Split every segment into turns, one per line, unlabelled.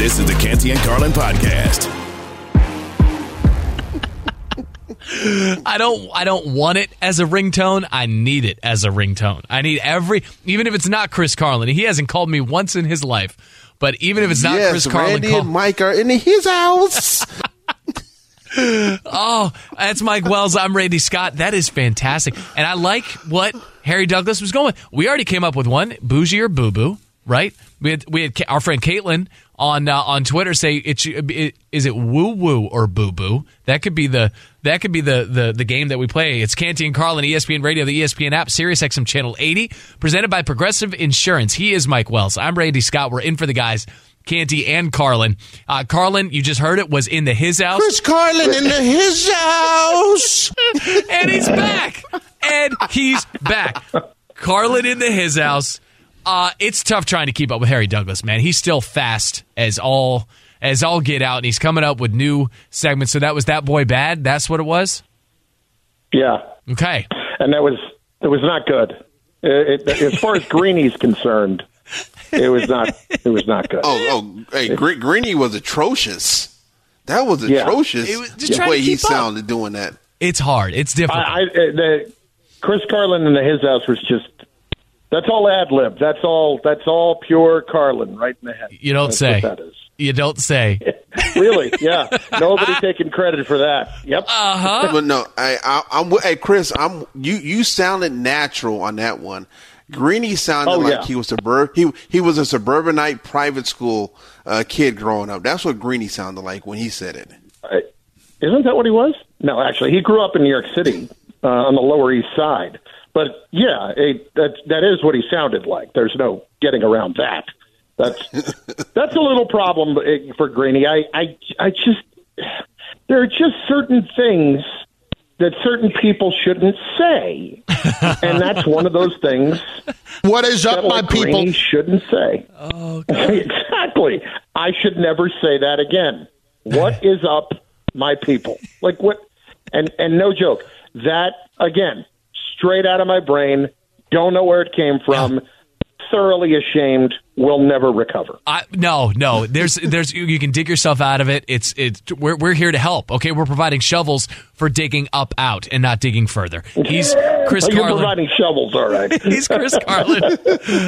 This is the Canty and Carlin podcast.
I don't I don't want it as a ringtone. I need it as a ringtone. I need every even if it's not Chris Carlin. He hasn't called me once in his life. But even if it's not
yes,
Chris Carlin,
Randy
call,
and Mike are in his house.
oh, that's Mike Wells. I'm Randy Scott. That is fantastic. And I like what Harry Douglas was going with. We already came up with one, bougie or boo boo, right? We had we had our friend Caitlin on uh, on Twitter say it, it is it woo woo or boo boo. That could be the that could be the, the the game that we play. It's Canty and Carlin, ESPN Radio, the ESPN app, Sirius XM channel 80, presented by Progressive Insurance. He is Mike Wells. I'm Randy Scott. We're in for the guys. Canty and Carlin. Uh, Carlin, you just heard it, was in the his house.
Chris Carlin in the, his house.
and he's back. And he's back. Carlin in the his house. Uh, it's tough trying to keep up with Harry Douglas, man. He's still fast as all as all get out, and he's coming up with new segments. So that was that boy bad. That's what it was.
Yeah,
Okay.
and that was it was not good. It, it, as far as Greeny's concerned, it was not it was not good.
Oh, oh, hey, Gre- Greeny was atrocious. That was
Yeah.
atrocious.
It was- just
the way he
up.
sounded doing that.
It's hard. It's difficult.
I, I the Chris Carlin in the his house was just that's all ad lib. That's all that's all pure Carlin right in the head.
you don't
That's
say.
What that is.
You don't say.
Really? Yeah. Nobody taking credit for that. Yep.
Uh huh.
But no, I, I, I'm. Hey, Chris, I'm. You, you sounded natural on that one. Greeny sounded
Oh,
like
yeah.
he was suburb. He he was a suburbanite private school uh, kid growing up. That's what Greeny sounded like when he said it.
I- Isn't that what he was? No, actually, he grew up in New York City uh, on the Lower East Side. But yeah, it, that that is what he sounded like. There's no getting around that. That's that's a little problem uh, for Greeny. I I I just there are just certain things that certain people shouldn't say, and that's one of those things
What is
that like Greeny shouldn't say. Oh, exactly. I should never say that again. What is up, my people? Like what? And and no joke. That again, straight out of my brain. Don't know where it came from. Thoroughly ashamed. Will never recover.
I, no, no. There's, there's. You, you can dig yourself out of it. It's, it's. We're, we're here to help. Okay, we're providing shovels for digging up out and not digging further. He's Chris
you're
Carlin.
providing shovels, all right.
He's Chris Carlin.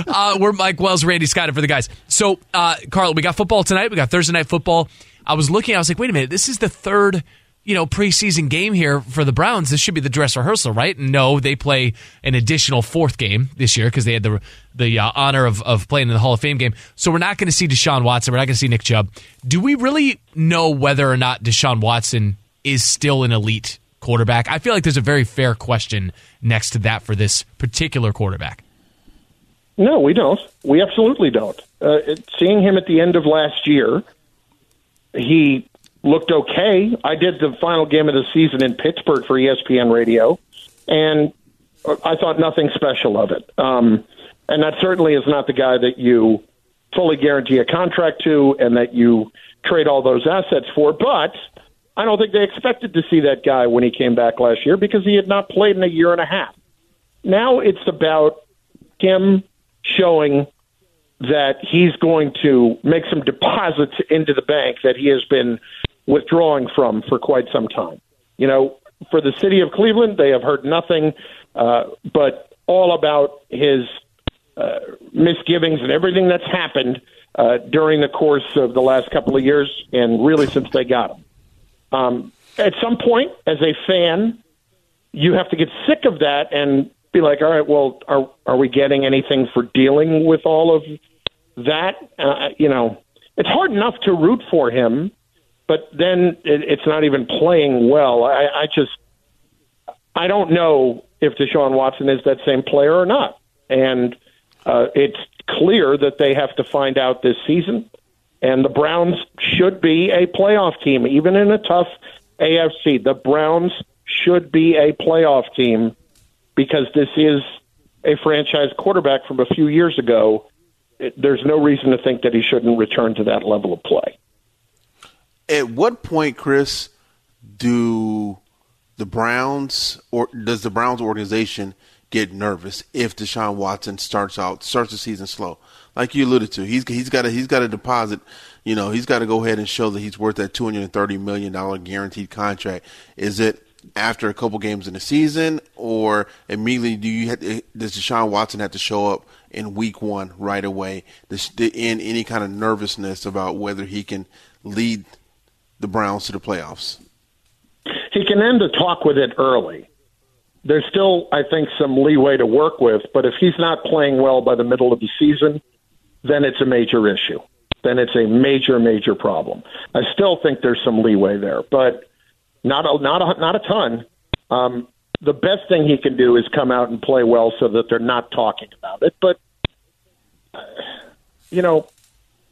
Uh, we're Mike Wells, Randy Scott for the guys. So, uh, Carlin, we got football tonight. We got Thursday night football. I was looking. I was like, wait a minute. This is the third, you know, preseason game here for the Browns. This should be the dress rehearsal, right? No, they play an additional fourth game this year because they had the the uh, honor of, of playing in the Hall of Fame game. So we're not going to see Deshaun Watson. We're not going to see Nick Chubb. Do we really know whether or not Deshaun Watson is still an elite quarterback? I feel like there's a very fair question next to that for this particular quarterback.
No, we don't. We absolutely don't. Uh, seeing him at the end of last year, he looked okay. I did the final game of the season in Pittsburgh for ESPN Radio, and I thought nothing special of it. Um, and that certainly is not the guy that you fully guarantee a contract to and that you trade all those assets for. But I don't think they expected to see that guy when he came back last year because he had not played in a year and a half. Now it's about him showing that he's going to make some deposits into the bank that he has been withdrawing from for quite some time. You know, for the city of Cleveland, they have heard nothing uh, but all about his uh, misgivings and everything that's happened uh, during the course of the last couple of years, and really since they got him. Um, at some point, as a fan, you have to get sick of that and be like, all right, well, are are we getting anything for dealing with all of that? Uh, you know, it's hard enough to root for him, but then it, it's not even playing well. I, I just, I don't know if Deshaun Watson is that same player or not, and uh, it's clear that they have to find out this season. And the Browns should be a playoff team, even in a tough AFC. The Browns should be a playoff team because this is a franchise quarterback from a few years ago. There's no reason to think that he shouldn't return to that level of play.
At what point, Chris, do the Browns or does the Browns organization get nervous if Deshaun Watson starts out starts the season slow? Like you alluded to, he's he's got a he's got a deposit. You know, he's got to go ahead and show that he's worth that two hundred and thirty million dollar guaranteed contract. Is it after a couple games in the season, or immediately do you have, does Deshaun Watson have to show up in week one right away? In any kind of nervousness about whether he can lead the Browns to the playoffs?
He can end the talk with it early. There's still, I think, some leeway to work with, but if he's not playing well by the middle of the season, then it's a major issue. Then it's a major, major problem. I still think there's some leeway there, but not a, not a, not a ton. Um, the best thing he can do is come out and play well so that they're not talking about it. But you know,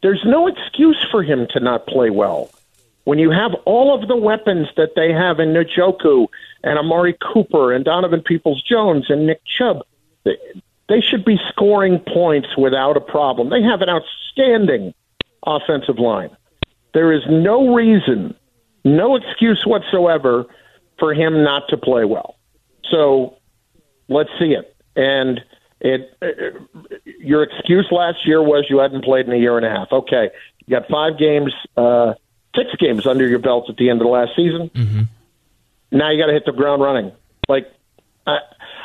there's no excuse for him to not play well. When you have all of the weapons that they have in Njoku and Amari Cooper and Donovan Peoples Jones and Nick Chubb, they, they should be scoring points without a problem. They have an outstanding offensive line. There is no reason no excuse whatsoever for him not to play well. So let's see it. And it, it, your excuse last year was you hadn't played in a year and a half. Okay, you got five games, uh, six games under your belt at the end of the last season.
Mm-hmm.
Now you got to hit the ground running. Like I,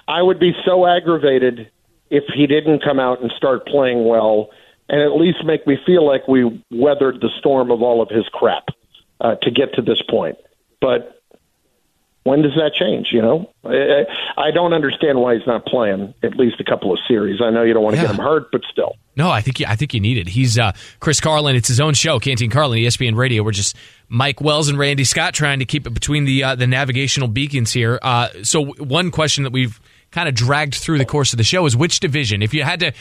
I would be so aggravated if he didn't come out and start playing well, and at least make me feel like we weathered the storm of all of his crap uh, to get to this point. But when does that change? You know, I, I don't understand why he's not playing at least a couple of series. I know you don't want to yeah. get him hurt, but still.
No, I think I think you need it. He's uh, Chris Carlin. It's his own show, Canty and Carlin, ESPN Radio. We're just Mike Wells and Randy Scott trying to keep it between the uh, the navigational beacons here. Uh, so one question that we've kind of dragged through the course of the show is which division, if you had to.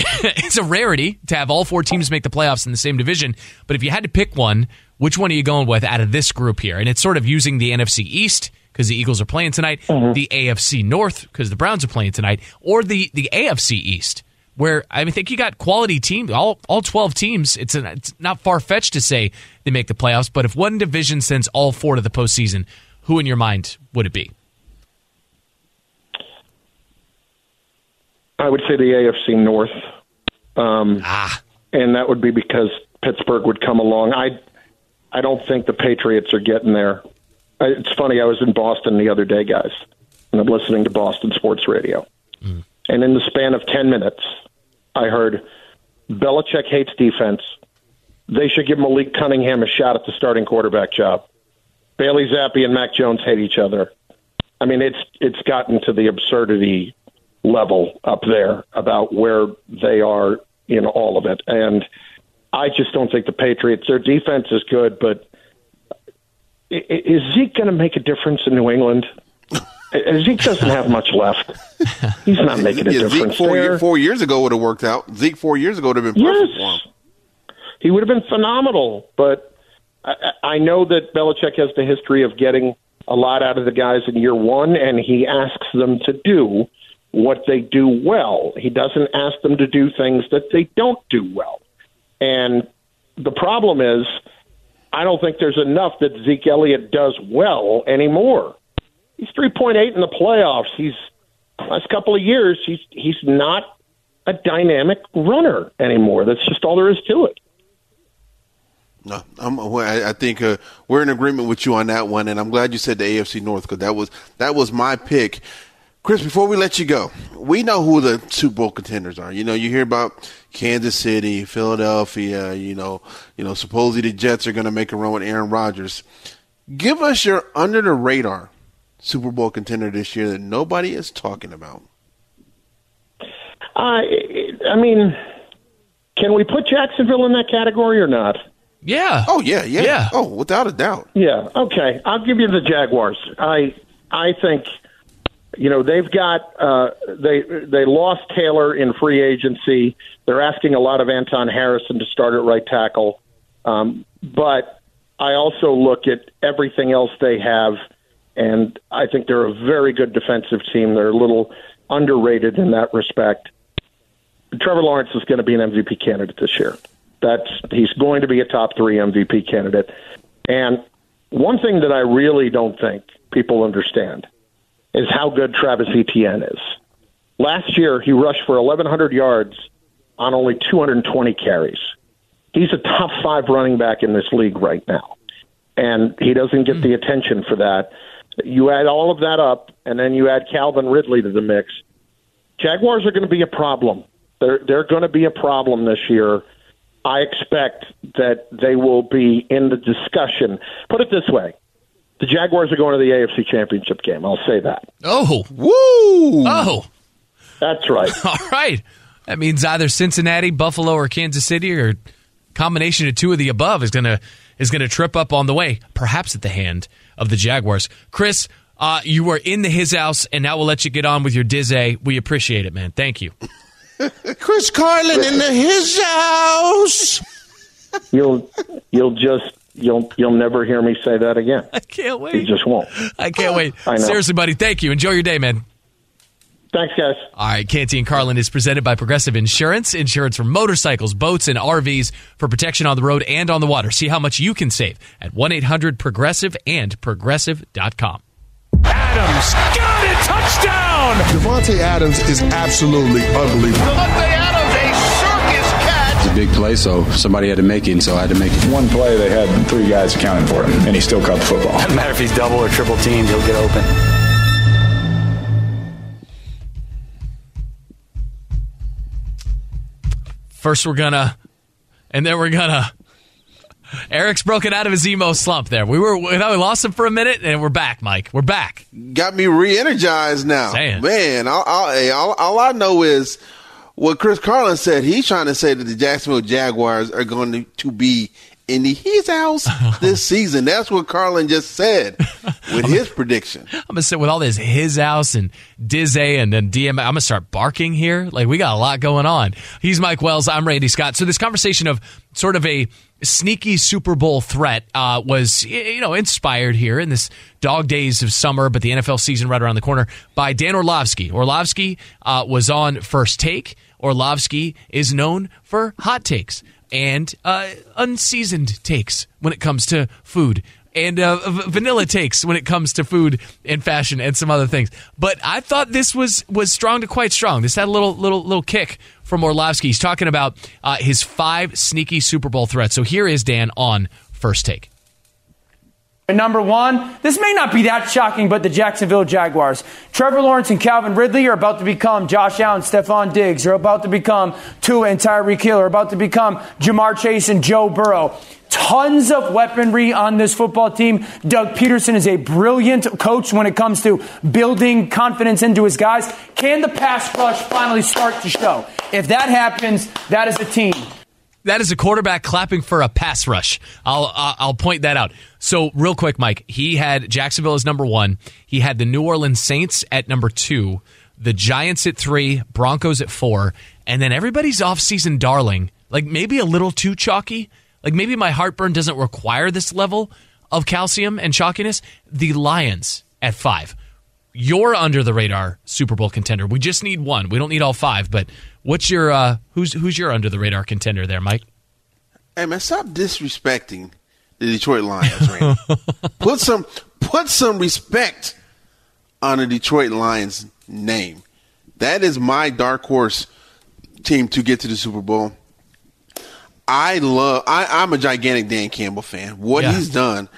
it's a rarity to have all four teams make the playoffs in the same division, but if you had to pick one, which one are you going with out of this group here? And it's sort of using the NFC East because the Eagles are playing tonight, mm-hmm. the AFC North because the Browns are playing tonight, or the the AFC East where I mean, think you got quality teams, all all twelve teams. It's, a, it's not far fetched to say they make the playoffs, but if one division sends all four to the postseason, who in your mind would it be?
I would say the AFC North. Um,
ah,
and that would be because Pittsburgh would come along. I I don't think the Patriots are getting there. It's funny. I was in Boston the other day, guys, and I'm listening to Boston sports radio. Mm. And in the span of 10 minutes, I heard Belichick hates defense. They should give Malik Cunningham a shot at the starting quarterback job. Bailey Zappe and Mac Jones hate each other. I mean, it's it's gotten to the absurdity level up there about where they are in all of it. And I just don't think the Patriots. Their defense is good, but is Zeke going to make a difference in New England? Zeke doesn't have much left. He's not making a yeah, difference
Zeke four. Year, four years ago would have worked out. Zeke four years ago would have been perfect yes. for him.
He would have been phenomenal, but I, I know that Belichick has the history of getting a lot out of the guys in year one, and he asks them to do what they do well. He doesn't ask them to do things that they don't do well. And the problem is, I don't think there's enough that Zeke Elliott does well anymore. He's 3.8 in the playoffs. He's last couple of years. He's he's not a dynamic runner anymore. That's just all there is to it.
No, I'm, I think uh, we're in agreement with you on that one, and I'm glad you said the AFC North because that was that was my pick. Chris, before we let you go, we know who the Super Bowl contenders are. You know, you hear about Kansas City, Philadelphia. You know, you know, supposedly the Jets are going to make a run with Aaron Rodgers. Give us your under the radar Super Bowl contender this year that nobody is talking about.
Uh, I mean, can we put Jacksonville in that category or not?
Yeah.
Oh yeah, yeah.
Yeah.
Oh, without a doubt.
Yeah. Okay. I'll give you the Jaguars. I I think you know they've got uh, they they lost Taylor in free agency. They're asking a lot of Anton Harrison to start at right tackle. Um, but I also look at everything else they have, and I think they're a very good defensive team. They're a little underrated in that respect. Trevor Lawrence is going to be an MVP candidate this year. That's he's going to be a top three MVP candidate. And one thing that I really don't think people understand is how good Travis Etienne is. Last year, he rushed for 1,100 yards on only 220 carries. He's a top five running back in this league right now, and he doesn't get hmm. the attention for that. You add all of that up, and then you add Calvin Ridley to the mix. Jaguars are going to be a problem. They're they're going to be a problem this year. I expect that they will be in the discussion. Put it this way: the Jaguars are going to the AFC Championship game. I'll say that.
Oh,
Woo!
oh,
That's right.
all right. That means either Cincinnati, Buffalo, or Kansas City, or combination of two of the above is gonna is gonna trip up on the way, perhaps at the hand of the Jaguars. Chris, uh, you were in the his house, and now we'll let you get on with your dizzy. We appreciate it, man. Thank you.
Chris Carlin in the his house.
You'll you'll just you'll you'll never hear me say that again.
I can't wait.
You just won't.
I can't wait.
I know.
Seriously, buddy. Thank you. Enjoy your day, man.
Thanks, guys.
All right, Canty and Carlin is presented by Progressive Insurance. Insurance for motorcycles, boats, and RVs for protection on the road and on the water. See how much you can save at 1 800 Progressive and Progressive.com.
Adams got it. Touchdown.
Davante Adams is absolutely unbelievable. Davante Adams, a circus cat.
It's a big play, so somebody had to make it, and so I had to make it.
One play, they had three guys accounting for him, and he still caught the football.
Doesn't matter if he's double or triple teamed, he'll get open.
First, we're gonna, and then we're gonna. Eric's broken out of his emo slump there. We were, we lost him for a minute, and we're back, Mike. We're back.
Got me re-energized now,
Saying.
man. All, all, hey, all, all I know is what Chris Carlin said. He's trying to say that the Jacksonville Jaguars are going to be in the his house this season. That's what Carlin just said with his prediction.
I'm gonna sit with all this his house and Dizzy and then DM. I'm gonna start barking here. Like we got a lot going on. He's Mike Wells. I'm Randy Scott. So this conversation of sort of a sneaky Super Bowl threat uh, was you know inspired here in this dog days of summer, but the NFL season right around the corner by Dan Orlovsky. Orlovsky uh, was on First Take. Orlovsky is known for hot takes and uh, unseasoned takes when it comes to food and uh, vanilla takes when it comes to food and fashion and some other things. But I thought this was was strong to quite strong. This had a little little little kick from Orlovsky. He's talking about uh, his five sneaky Super Bowl threats. So here is Dan on first take.
Number one, this may not be that shocking, but the Jacksonville Jaguars. Trevor Lawrence and Calvin Ridley are about to become Josh Allen, Stefon Diggs, are about to become Tua and Tyreek Hill, are about to become Ja'Marr Chase and Joe Burrow. Tons of weaponry on this football team. Doug Pederson is a brilliant coach when it comes to building confidence into his guys. Can the pass rush finally start to show? If that happens, that is a team.
That is a quarterback clapping for a pass rush. I'll uh, I'll point that out. So real quick, Mike, he had Jacksonville as number one. He had the New Orleans Saints at number two, the Giants at three, Broncos at four, and then everybody's offseason darling, like maybe a little too chalky. Like maybe my heartburn doesn't require this level of calcium and chalkiness. The Lions at five. You're under the radar Super Bowl contender. We just need one. We don't need all five. But what's your uh, who's who's your under the radar contender there, Mike?
Hey man, stop disrespecting the Detroit Lions, Randy. put some put some respect on the Detroit Lions name. That is my dark horse team to get to the Super Bowl. I love I, I'm a gigantic Dan Campbell fan. What
Yeah.
he's done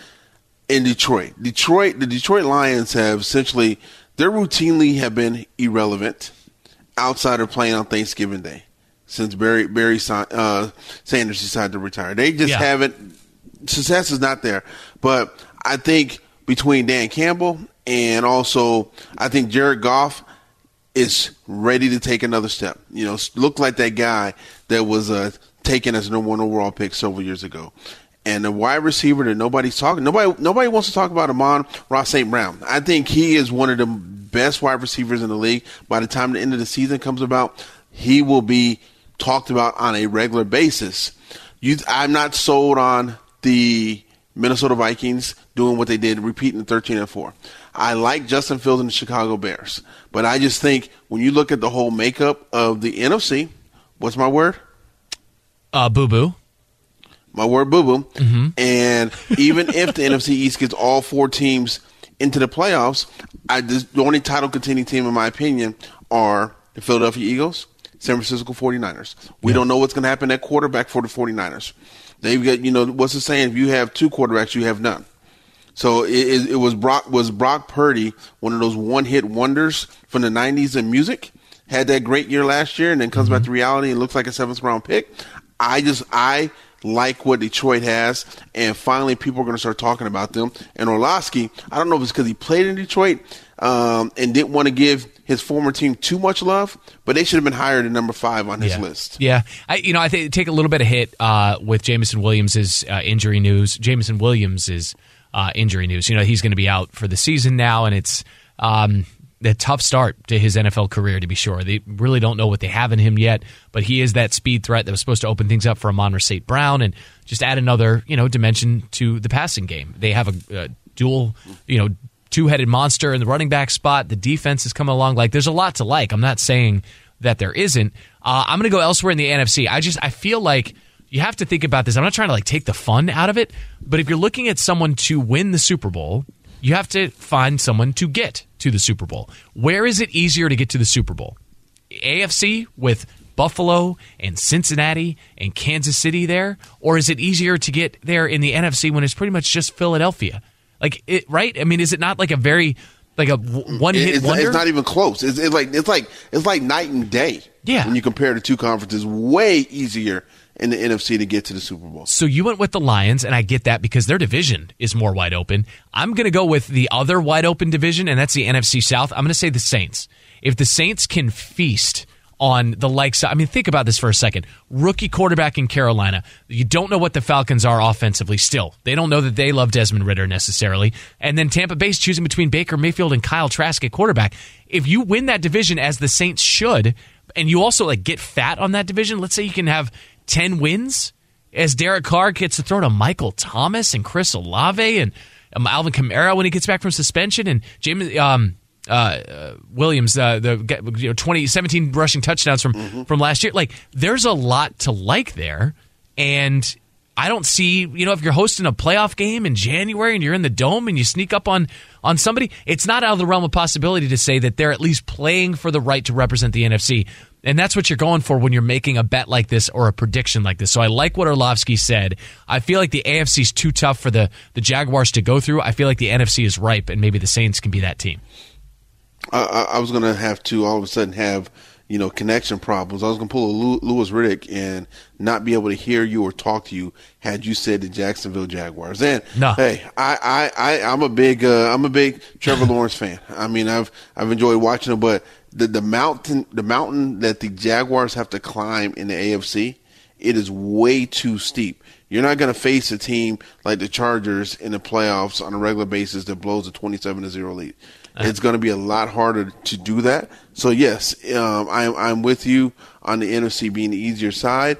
in Detroit. Detroit the Detroit Lions have essentially they're routinely have been irrelevant outside of playing on Thanksgiving Day since Barry Barry uh, Sanders decided to retire. They just
Yeah.
haven't success is not there. But I think between Dan Campbell and also I think Jared Goff is ready to take another step. You know, look like that guy that was uh, taken as number one overall pick several years ago. And the wide receiver that nobody's talking, nobody, nobody wants to talk about Amon Ross St. Brown. I think he is one of the best wide receivers in the league. By the time the end of the season comes about, he will be talked about on a regular basis. You, I'm not sold on the Minnesota Vikings doing what they did, repeating the 13 and four. I like Justin Fields and the Chicago Bears, but I just think when you look at the whole makeup of the NFC, what's my word?
Uh, boo boo.
My word, boo boo.
Mm-hmm.
And even if the NFC East gets all four teams into the playoffs, I the only title contending team, in my opinion, are the Philadelphia Eagles, San Francisco 49ers. We don't know what's going to happen at quarterback for the 49ers. They've got, you know, what's the saying? If you have two quarterbacks, you have none. So it, it, it was Brock was Brock Purdy, one of those one hit wonders from the '90s in music. Had that great year last year, and then comes mm-hmm. back to reality and looks like a seventh round pick. I just I like what Detroit has, and finally people are going to start talking about them. And Orlovsky, I don't know if it's because he played in Detroit um, and didn't want to give his former team too much love, but they should have been higher than number five on his
yeah.
list.
Yeah, I, you know, I think take a little bit of hit uh, with Jameson Williams' uh, injury news. Jameson Williams is uh, injury news. You know, he's going to be out for the season now, and it's um, a tough start to his NFL career, to be sure. They really don't know what they have in him yet, but he is that speed threat that was supposed to open things up for Amon-Ra St. Brown and just add another, you know, dimension to the passing game. They have a, a dual, you know, two headed monster in the running back spot. The defense is coming along. Like, there's a lot to like. I'm not saying that there isn't. Uh, I'm going to go elsewhere in the NFC. I just, I feel like you have to think about this. I'm not trying to like take the fun out of it, but if you're looking at someone to win the Super Bowl, you have to find someone to get to the Super Bowl. Where is it easier to get to the Super Bowl? AFC with Buffalo and Cincinnati and Kansas City there, or is it easier to get there in the NFC when it's pretty much just Philadelphia? Like it, right? I mean, is it not like a very like a one hit
it's,
wonder?
It's not even close. It's, it's like it's like it's like night and day.
Yeah.
When you compare the two conferences, way easier in the NFC to get to the Super Bowl.
So you went with the Lions, and I get that because their division is more wide open. I'm going to go with the other wide open division, and that's the NFC South. I'm going to say the Saints. If the Saints can feast on the likes, I mean, think about this for a second. Rookie quarterback in Carolina. You don't know what the Falcons are offensively still. They don't know that they love Desmond Ridder necessarily. And then Tampa Bay's choosing between Baker Mayfield and Kyle Trask at quarterback. If you win that division as the Saints should, and you also like get fat on that division, let's say you can have 10 wins as Derek Carr gets to throw to Michael Thomas and Chris Olave and um, Alvin Kamara when he gets back from suspension and James um, uh, uh, Williams, uh, the you know, 2017 rushing touchdowns from, mm-hmm. from last year. Like, there's a lot to like there. And I don't see, you know, if you're hosting a playoff game in January and you're in the dome and you sneak up on on somebody, it's not out of the realm of possibility to say that they're at least playing for the right to represent the NFC. And that's what you're going for when you're making a bet like this or a prediction like this. So I like what Orlovsky said. I feel like the AFC is too tough for the, the Jaguars to go through. I feel like the NFC is ripe, and maybe the Saints can be that team.
I, I was going to have to all of a sudden have you know connection problems. I was going to pull a Louis Riddick and not be able to hear you or talk to you had you said the Jacksonville Jaguars. And
no.
hey, I, I, I I'm a big uh, I'm a big Trevor Lawrence fan. I mean, I've I've enjoyed watching him, but the the mountain the mountain that the Jaguars have to climb in the AFC, it is way too steep. You're not going to face a team like the Chargers in the playoffs on a regular basis that blows a 27 to zero lead. It's going to be a lot harder to do that. So yes, um, I'm I'm with you on the NFC being the easier side.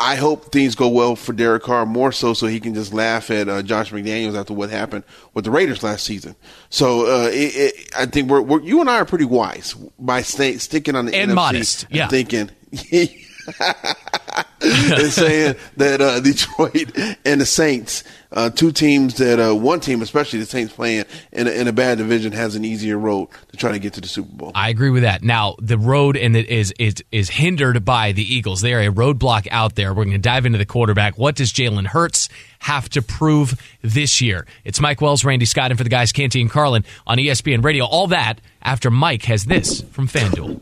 I hope things go well for Derek Carr more so, so he can just laugh at uh, Josh McDaniels after what happened with the Raiders last season. So uh, it, it, I think we're, we're, you and I are pretty wise by stay, sticking on the
and
NFC
modest, yeah.
thinking. and saying that uh, Detroit and the Saints, uh, two teams that uh, one team, especially the Saints, playing in a, in a bad division, has an easier road to try to get to the Super Bowl.
I agree with that. Now the road and it is is is hindered by the Eagles. They are a roadblock out there. We're going to dive into the quarterback. What does Jalen Hurts have to prove this year? It's Mike Wells, Randy Scott, and for the guys, Canty and Carlin on ESPN Radio. All that after Mike has this from FanDuel.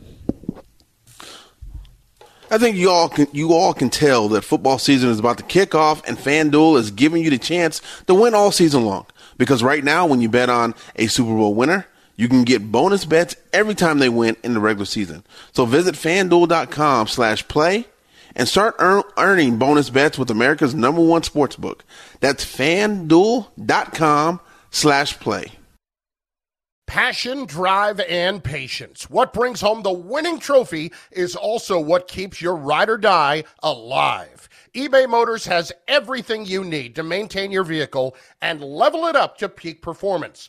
I think you all can you all can tell that football season is about to kick off, and FanDuel is giving you the chance to win all season long. Because right now, when you bet on a Super Bowl winner, you can get bonus bets every time they win in the regular season. So visit FanDuel.com/play and start earn, earning bonus bets with America's number one sports book. That's FanDuel.com/play.
Passion, drive, and patience. What brings home the winning trophy is also what keeps your ride or die alive. eBay Motors has everything you need to maintain your vehicle and level it up to peak performance.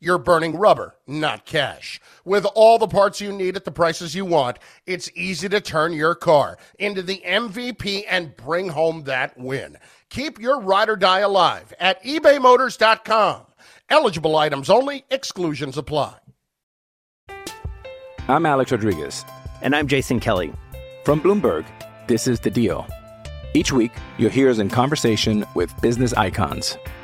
you're burning rubber, not cash. With all the parts you need at the prices you want, it's easy to turn your car into the MVP and bring home that win. Keep your ride or die alive at ebaymotors.com. Eligible items only, exclusions apply.
I'm Alex Rodriguez.
And I'm Jason Kelly.
From Bloomberg, this is The Deal. Each week, you'll hear us in conversation with business icons.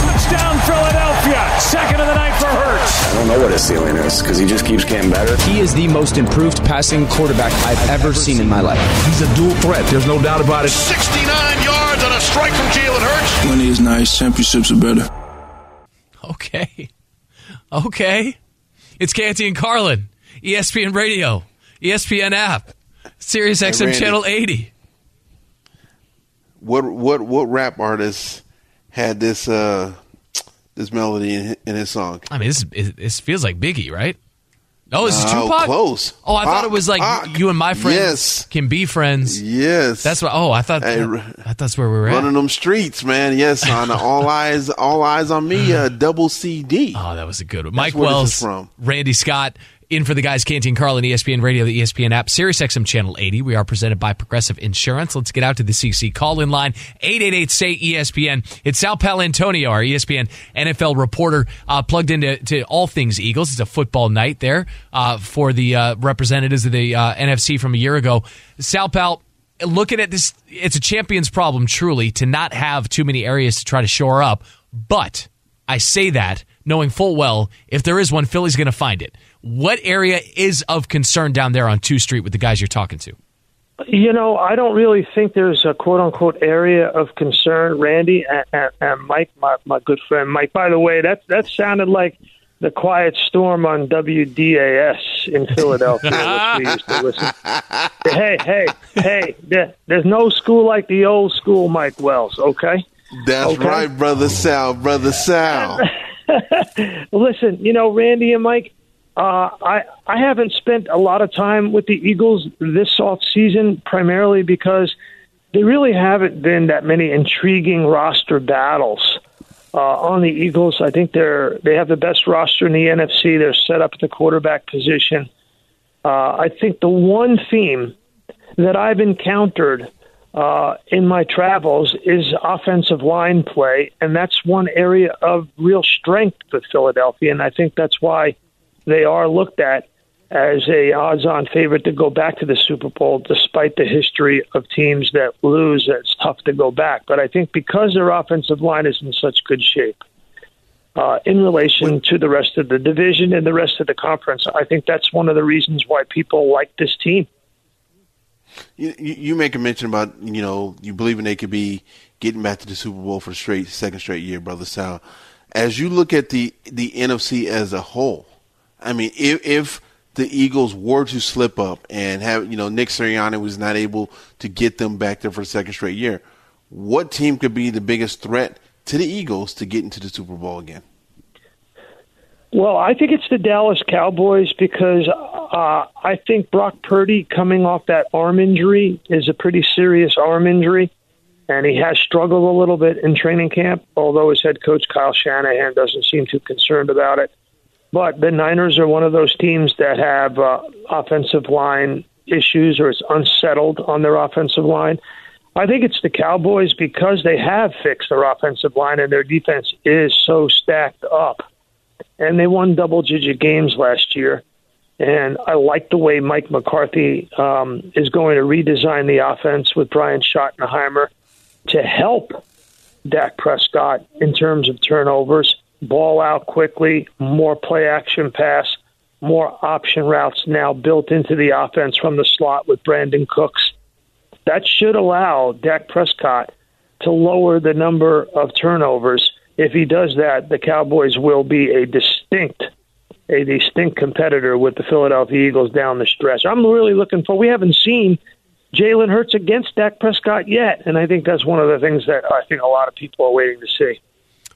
Touchdown, Philadelphia. Second of the night for Hurts.
I don't know what his ceiling is because he just keeps getting better.
He is the most improved passing quarterback I've ever seen in my life.
He's a dual threat. There's no doubt about it.
69 yards on a strike from Jalen Hurts.
Money is nice. Championships are better.
Okay. Okay. It's Canty and Carlin, ESPN Radio, ESPN app, Sirius
Hey,
XM
Randy.
Channel 80.
What what what rap artist had this uh this melody in, in his song?
I mean, this, is- this feels like Biggie, right? Oh, this is
No,
Tupac?
close.
Oh, I thought it was like
Pac.
you and my friends
Yes.
can be friends.
Yes,
That's what. Oh, I thought.
Hey,
thought that's where we were at.
running them streets, man. Yes, on all eyes, all eyes on me. Uh, double CD.
Oh, that was a good one.
That's
Mike Wells
from.
Randy Scott in for the guys Canty and Carlin, ESPN Radio, the ESPN app, Sirius XM Channel 80. We are presented by Progressive Insurance. Let's get out to the CC call in line 888 say ESPN. It's Sal Paolantonio, our ESPN NFL reporter, uh, plugged into to all things Eagles. It's a football night there uh, for the uh, representatives of the uh, NFC from a year ago. Sal Pal. Looking at this, it's a champion's problem, truly, to not have too many areas to try to shore up. But I say that knowing full well if there is one, Philly's going to find it. What area is of concern down there on 2 Street with the guys you're talking to?
You know, I don't really think there's a quote unquote area of concern, Randy and, and, and Mike, my, my good friend Mike. By the way, that that sounded like the quiet storm on WDAS in Philadelphia, which we used to listen. Hey, hey, hey! There, there's no school like the old school, Mike Wells. Okay.
That's
Okay.
right, brother Sal, brother Sal.
Listen, you know, Randy and Mike, uh, I I haven't spent a lot of time with the Eagles this off season, primarily because there really haven't been that many intriguing roster battles uh, on the Eagles. I think they're they have the best roster in the NFC. They're set up at the quarterback position. Uh, I think the one theme that I've encountered uh, in my travels is offensive line play, and that's one area of real strength for Philadelphia, and I think that's why they are looked at as a odds-on favorite to go back to the Super Bowl, despite the history of teams that lose. It's tough to go back, but I think because their offensive line is in such good shape. Uh, in relation to the rest of the division and the rest of the conference, I think that's one of the reasons why people like this team.
You, you make a mention about you know you believing they could be getting back to the Super Bowl for straight second straight year, brother Sal. As you look at the the NFC as a whole, I mean, if, if the Eagles were to slip up and have you know Nick Sirianni was not able to get them back there for the second straight year, what team could be the biggest threat to the Eagles to get into the Super Bowl again?
Well, I think it's the Dallas Cowboys because uh, I think Brock Purdy coming off that arm injury is a pretty serious arm injury, and he has struggled a little bit in training camp. Although his head coach Kyle Shanahan doesn't seem too concerned about it. But the Niners are one of those teams that have uh, offensive line issues or it's unsettled on their offensive line. I think it's the Cowboys because they have fixed their offensive line and their defense is so stacked up. And they won double digit games last year. And I like the way Mike McCarthy um, is going to redesign the offense with Brian Schottenheimer to help Dak Prescott in terms of turnovers, ball out quickly, more play action pass, more option routes now built into the offense from the slot with Brandin Cooks that should allow Dak Prescott to lower the number of turnovers. If he does that, the Cowboys will be a distinct a distinct competitor with the Philadelphia Eagles down the stretch. I'm really looking for we haven't seen Jalen Hurts against Dak Prescott yet, and I think that's one of the things that I think a lot of people are waiting to see.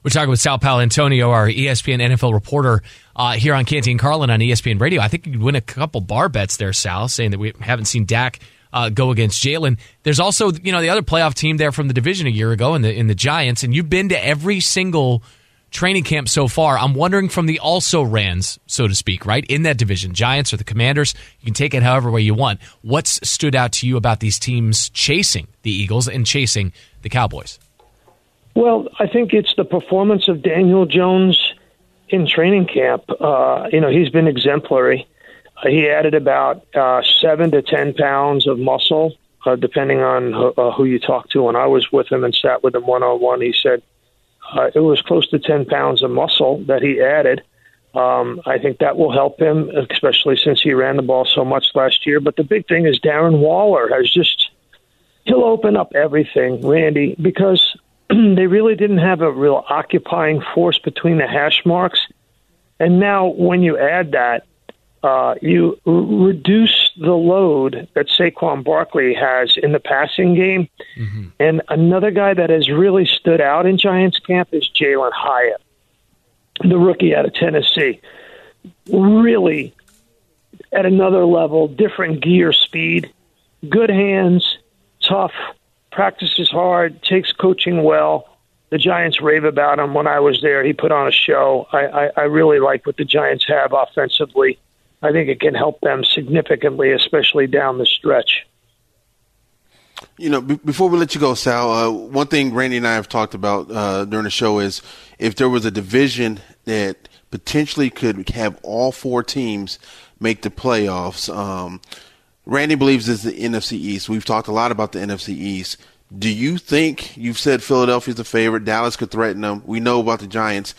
We're talking with Sal Paolantonio, our ESPN NFL reporter uh, here on Canty and Carlin on ESPN Radio. I think you'd win a couple bar bets there, Sal, saying that we haven't seen Dak uh, go against Jalen. There's also you know the other playoff team there from the division a year ago in the in the Giants, and you've been to every single training camp so far. I'm wondering from the also rans, so to speak, right in that division, Giants or the Commanders. You can take it however way you want. What's stood out to you about these teams chasing the Eagles and chasing the Cowboys?
Well, I think it's the performance of Daniel Jones in training camp. Uh, you know, he's been exemplary he added about uh, seven to ten pounds of muscle, uh, depending on who, uh, who you talk to. When I was with him and sat with him one on one, he said uh, it was close to ten pounds of muscle that he added. Um, I think that will help him, especially since he ran the ball so much last year. But the big thing is Darren Waller has just he'll open up everything, Randy, because they really didn't have a real occupying force between the hash marks. And now, when you add that, uh, you r- reduce the load that Saquon Barkley has in the passing game. Mm-hmm. And another guy that has really stood out in Giants camp is Jalin Hyatt, the rookie out of Tennessee. Really at another level, different gear speed, good hands, tough, practices hard, takes coaching well. The Giants rave about him. When I was there, he put on a show. I, I, I really like what the Giants have offensively I think it can help them significantly, especially down the stretch.
You know, b- before we let you go, Sal, uh, one thing Randy and I have talked about uh, during the show is if there was a division that potentially could have all four teams make the playoffs. Um, Randy believes it's the NFC East. We've talked a lot about the NFC East. Do you think you've said Philadelphia's the favorite? Dallas could threaten them. We know about the Giants.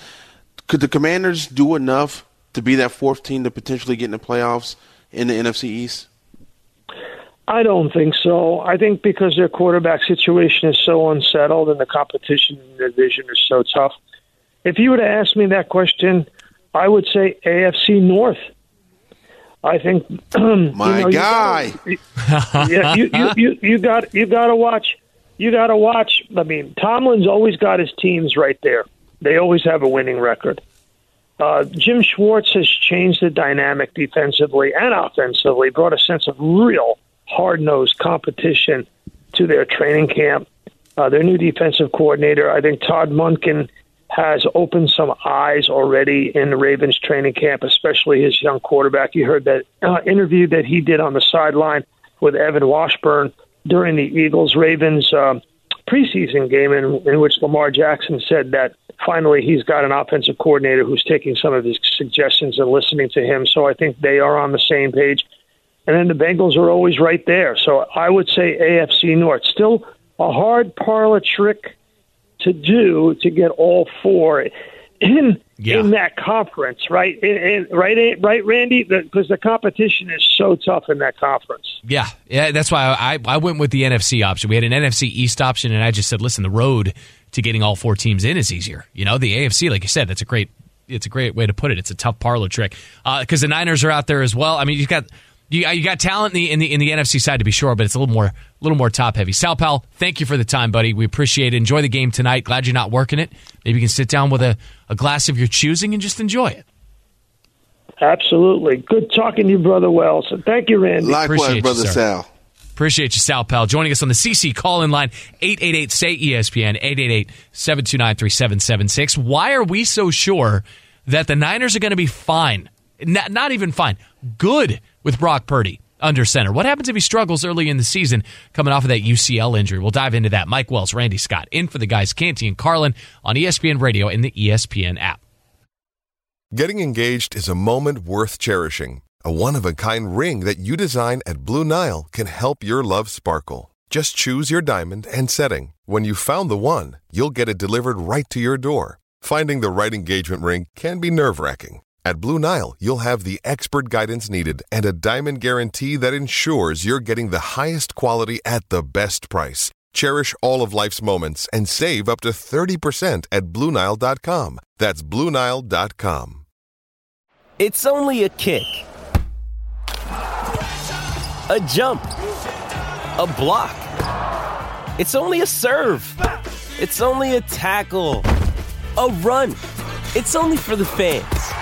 Could the Commanders do enough to be that fourth team to potentially get in the playoffs in the NFC East?
I don't think so. I think because their quarterback situation is so unsettled and the competition in the division is so tough. If you were to ask me that question, I would say AFC North. I think
my you know, guy.
You gotta, yeah, you, you, you, you got you got to watch. You got to watch. I mean, Tomlin's always got his teams right there. They always have a winning record. Uh, Jim Schwartz has changed the dynamic defensively and offensively, brought a sense of real hard nosed competition to their training camp. Uh, their new defensive coordinator, I think Todd Monken, has opened some eyes already in the Ravens training camp, especially his young quarterback. You heard that uh, interview that he did on the sideline with Evan Washburn during the Eagles Ravens uh, preseason game, in, in which Lamar Jackson said that finally he's got an offensive coordinator who's taking some of his suggestions and listening to him. So I think they are on the same page. And then the Bengals are always right there. So I would say AFC North. Still a hard parlor trick to do to get all four in yeah. in that conference, right? In, in, right, right, Randy, because the, the, competition is so tough in that conference.
Yeah, yeah, that's why I I went with the NFC option. We had an NFC East option, and I just said, listen, the road to getting all four teams in is easier. You know, the AFC, like you said, that's a great it's a great way to put it. It's a tough parlor trick because uh, the Niners are out there as well. I mean, you've got you, you got talent in the, in the in the NFC side to be sure, but it's a little more a little more top heavy. Sal Pal, thank you for the time, buddy. We appreciate it. Enjoy the game tonight. Glad you're not working it. Maybe you can sit down with a, a glass of your choosing and just enjoy it.
Absolutely. Good talking to you, Brother Wells. And thank you, Randy.
Likewise,
Appreciate
brother
you.
Sal.
Appreciate you, Sal Pal. Joining us on the CC call in line, 888 say ESPN, 888 729 3776. Why are we so sure that the Niners are going to be fine? Not, not even fine, good with Brock Purdy under center. What happens if he struggles early in the season coming off of that UCL injury? We'll dive into that. Mike Wells, Randy Scott, in for the guys, Canty and Carlin on ESPN Radio and the ESPN app.
Getting engaged is a moment worth cherishing. A one of a kind ring that you design at Blue Nile can help your love sparkle. Just choose your diamond and setting. When you found the one, you'll get it delivered right to your door. Finding the right engagement ring can be nerve wracking. At Blue Nile, you'll have the expert guidance needed and a diamond guarantee that ensures you're getting the highest quality at the best price. Cherish all of life's moments and save up to 30% at BlueNile.com. That's BlueNile.com.
It's only a kick, a jump, a block. It's only a serve. It's only a tackle, a run. It's only for the fans.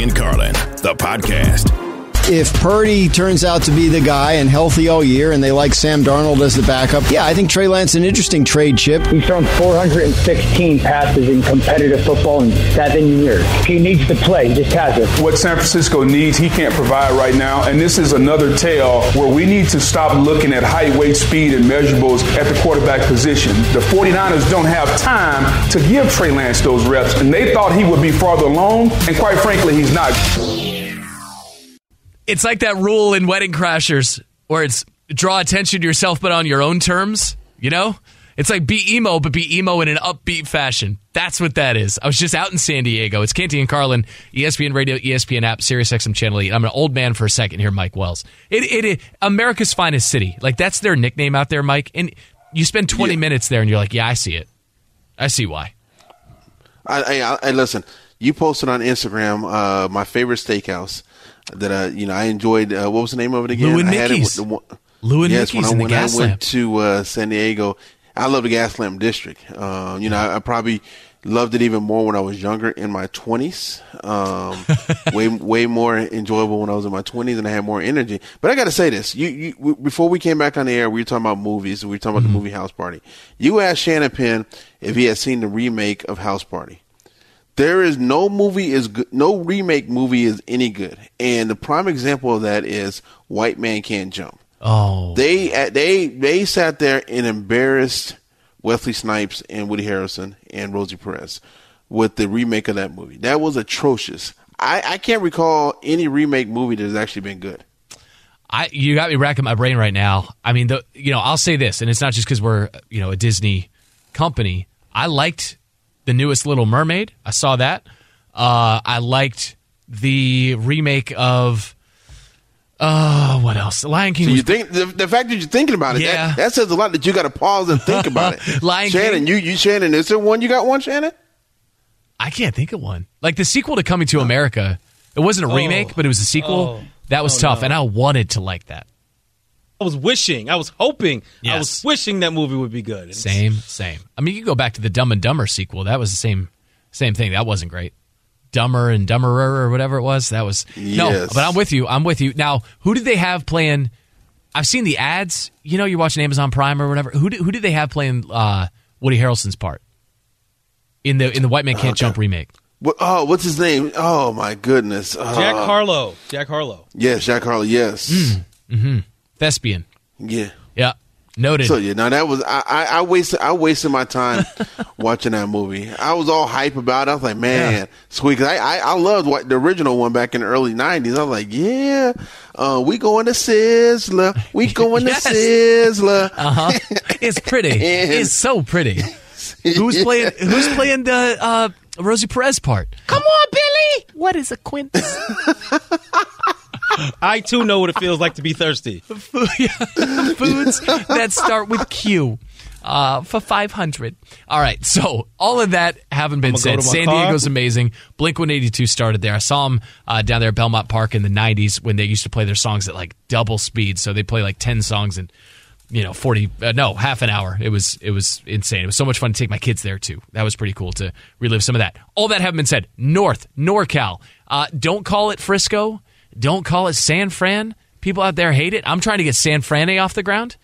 And Carlin, the podcast.
If Purdy turns out to be the guy and healthy all year and they like Sam Darnold as the backup, yeah, I think Trey Lance an interesting trade chip.
He's thrown 416 passes in competitive football in seven years. He needs to play. He just has it.
What San Francisco needs, he can't provide right now. And this is another tale where we need to stop looking at height, weight, speed, and measurables at the quarterback position. The 49ers don't have time to give Trey Lance those reps, and they thought he would be farther along, and quite frankly, he's not.
It's like that rule in Wedding Crashers where it's draw attention to yourself but on your own terms, you know? It's like be emo, but be emo in an upbeat fashion. That's what that is. I was just out in San Diego. It's Canty and Carlin, ESPN Radio, ESPN app, Sirius XM Channel 8. I'm an old man for a second here, Mike Wells. It, it, it America's finest city. Like that's their nickname out there, Mike. And you spend 20 minutes there and you're like, yeah, I see it. I see why.
I, I, I listen. You posted on Instagram uh, my favorite steakhouse that uh, you know I enjoyed. Uh, what was the name of it again?
Lou and
I had it
Mickey's.
with the one-
Lou and
yes,
Mickey's
when I,
in the
when I
Gaslamp.
went to uh, San Diego, I love the Gaslamp District. Uh, you know, I, I probably loved it even more when I was younger in my twenties. Um, way way more enjoyable when I was in my twenties and I had more energy. But I got to say this: you, you before we came back on the air, we were talking about movies. We were talking about
Mm-hmm.
the movie House Party. You asked Shannon Penn if he had seen the remake of House Party. There is no movie is good, no remake movie is any good, and the prime example of that is White Man Can't Jump.
Oh,
They uh, they they sat there and embarrassed Wesley Snipes and Woody Harrelson and Rosie Perez with the remake of that movie. That was atrocious. I, I can't recall any remake movie that has actually been good.
I you got me racking my brain right now. I mean, the you know, I'll say this, and it's not just because we're you know a Disney company. I liked the newest Little Mermaid. I saw that. Uh, I liked the remake of. Uh, what else? Lion King.
So
was-
you think the, the fact that you're thinking about it,
Yeah.
that, that says a lot that you got to pause and think about it.
Lion
Shannon,
King.
you you Shannon, is there one you got one Shannon?
I can't think of one. Like the sequel to Coming to America. It wasn't a
Oh.
remake, but it was a sequel.
Oh.
That was
Oh,
tough,
no.
and I wanted to like that.
I was wishing, I was hoping, I was wishing that movie would be good. And
Same, same. I mean, you can go back to the Dumb and Dumber sequel. That was the same, same thing. That wasn't great. Dumber and Dumberer or whatever it was. That was no. But I'm with you. I'm with you. Now, who did they have playing? I've seen the ads. You know, you're watching Amazon Prime or whatever. Who did, who did they have playing uh, Woody Harrelson's part in the in the White Man Can't Jump remake?
What, oh, what's his name? Oh my goodness,
Jack
Uh,
Harlow. Jack Harlow.
Yes, Jack Harlow. Yes.
Mm-hmm. Thespian.
Yeah.
Yeah. Noted.
So yeah, now that was I, I, I wasted I wasted my time watching that movie. I was all hype about it. I was like, man,
Yeah.
sweet. 'Cause I, I I loved what the original one back in the early '90s. I was like, yeah, uh, we going to Sizzler, we going
Yes.
to Sizzler.
Uh huh. It's pretty. It's so pretty. Who's playing? Who's playing the uh, Rosie Perez part? Come on, Billy. What is a quince?
I too know what it feels like to be thirsty.
Foods that start with Q. Uh, for 500. All right. So, all of that having been said, San
car.
Diego's amazing. Blink 182 started there. I saw them uh, down there at Belmont Park in the 90s when they used to play their songs at like double speed. So, they play like 10 songs in, you know, 40, uh, no, half an hour. It was, it was insane. It was so much fun to take my kids there too. That was pretty cool to relive some of that. All that having been said, North, NorCal. Uh, don't call it Frisco. Don't call it San Fran. People out there hate it. I'm trying to get San Fran off the ground.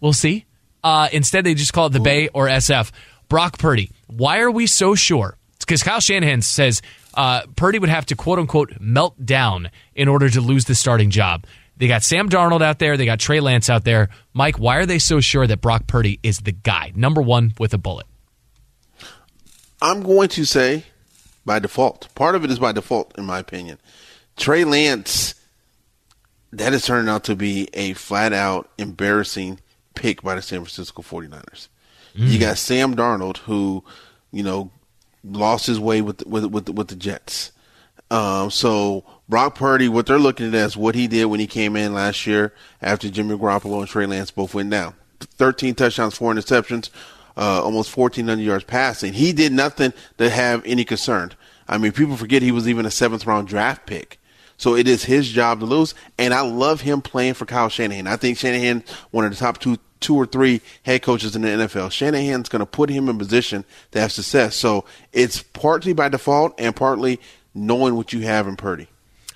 We'll see. Uh, instead, they just call it the Bay or SF. Brock Purdy. Why are we so sure? It's Because Kyle Shanahan says uh, Purdy would have to quote unquote melt down in order to lose the starting job. They got Sam Darnold out there. They got Trey Lance out there. Mike, why are they so sure that Brock Purdy is the guy, number one with a bullet?
I'm going to say by default. Part of it is by default, in my opinion. Trey Lance, that has turned out to be a flat out embarrassing pick by the San Francisco 49ers. You got Sam Darnold, who, you know, lost his way with with with, with the Jets. Um, so Brock Purdy, what they're looking at is what he did when he came in last year after Jimmy Garoppolo and Trey Lance both went down. 13 touchdowns, four interceptions, uh, almost 1,400 yards passing. He did nothing to have any concern. I mean, people forget he was even a seventh round draft pick. So it is his job to lose, and I love him playing for Kyle Shanahan. I think Shanahan one of the top two, two or three head coaches in the NFL. Shanahan's going to put him in position to have success. So it's partly by default and partly knowing what you have in Purdy.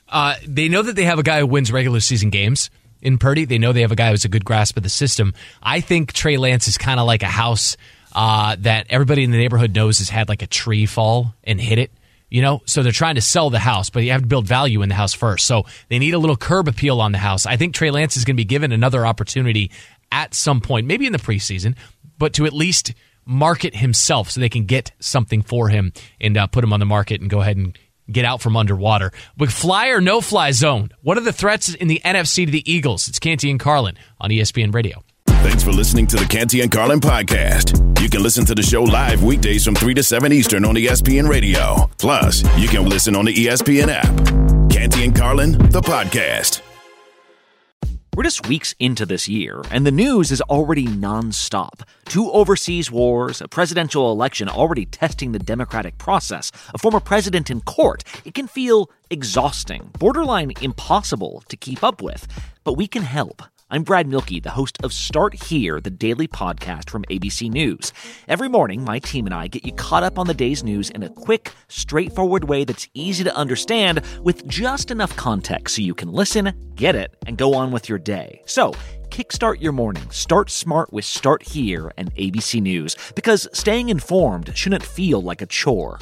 Uh, they know that they have a guy who wins regular season games in Purdy. They know they have a guy who's a good grasp of the system. I think Trey Lance is kind of like a house uh, that everybody in the neighborhood knows has had like a tree fall and hit it. You know, so they're trying to sell the house, but you have to build value in the house first. So they need a little curb appeal on the house. I think Trey Lance is going to be given another opportunity at some point, maybe in the preseason, but to at least market himself so they can get something for him and uh, put him on the market and go ahead and get out from underwater. With fly or no fly zone, what are the threats in the NFC to the Eagles? It's Canty and Carlin on ESPN Radio.
Thanks for listening to the Canty and Carlin podcast. You can listen to the show live weekdays from 3 to 7 Eastern on ESPN Radio. Plus, you can listen on the ESPN app. Canty and Carlin, the podcast.
We're just weeks into this year, and the news is already nonstop. Two overseas wars, a presidential election already testing the democratic process, a former president in court. It can feel exhausting, borderline impossible to keep up with, but we can help. I'm Brad Mielke, the host of Start Here, the daily podcast from ABC News. Every morning, my team and I get you caught up on the day's news in a quick, straightforward way that's easy to understand with just enough context so you can listen, get it, and go on with your day. So, kickstart your morning. Start smart with Start Here and ABC News because staying informed shouldn't feel like a chore.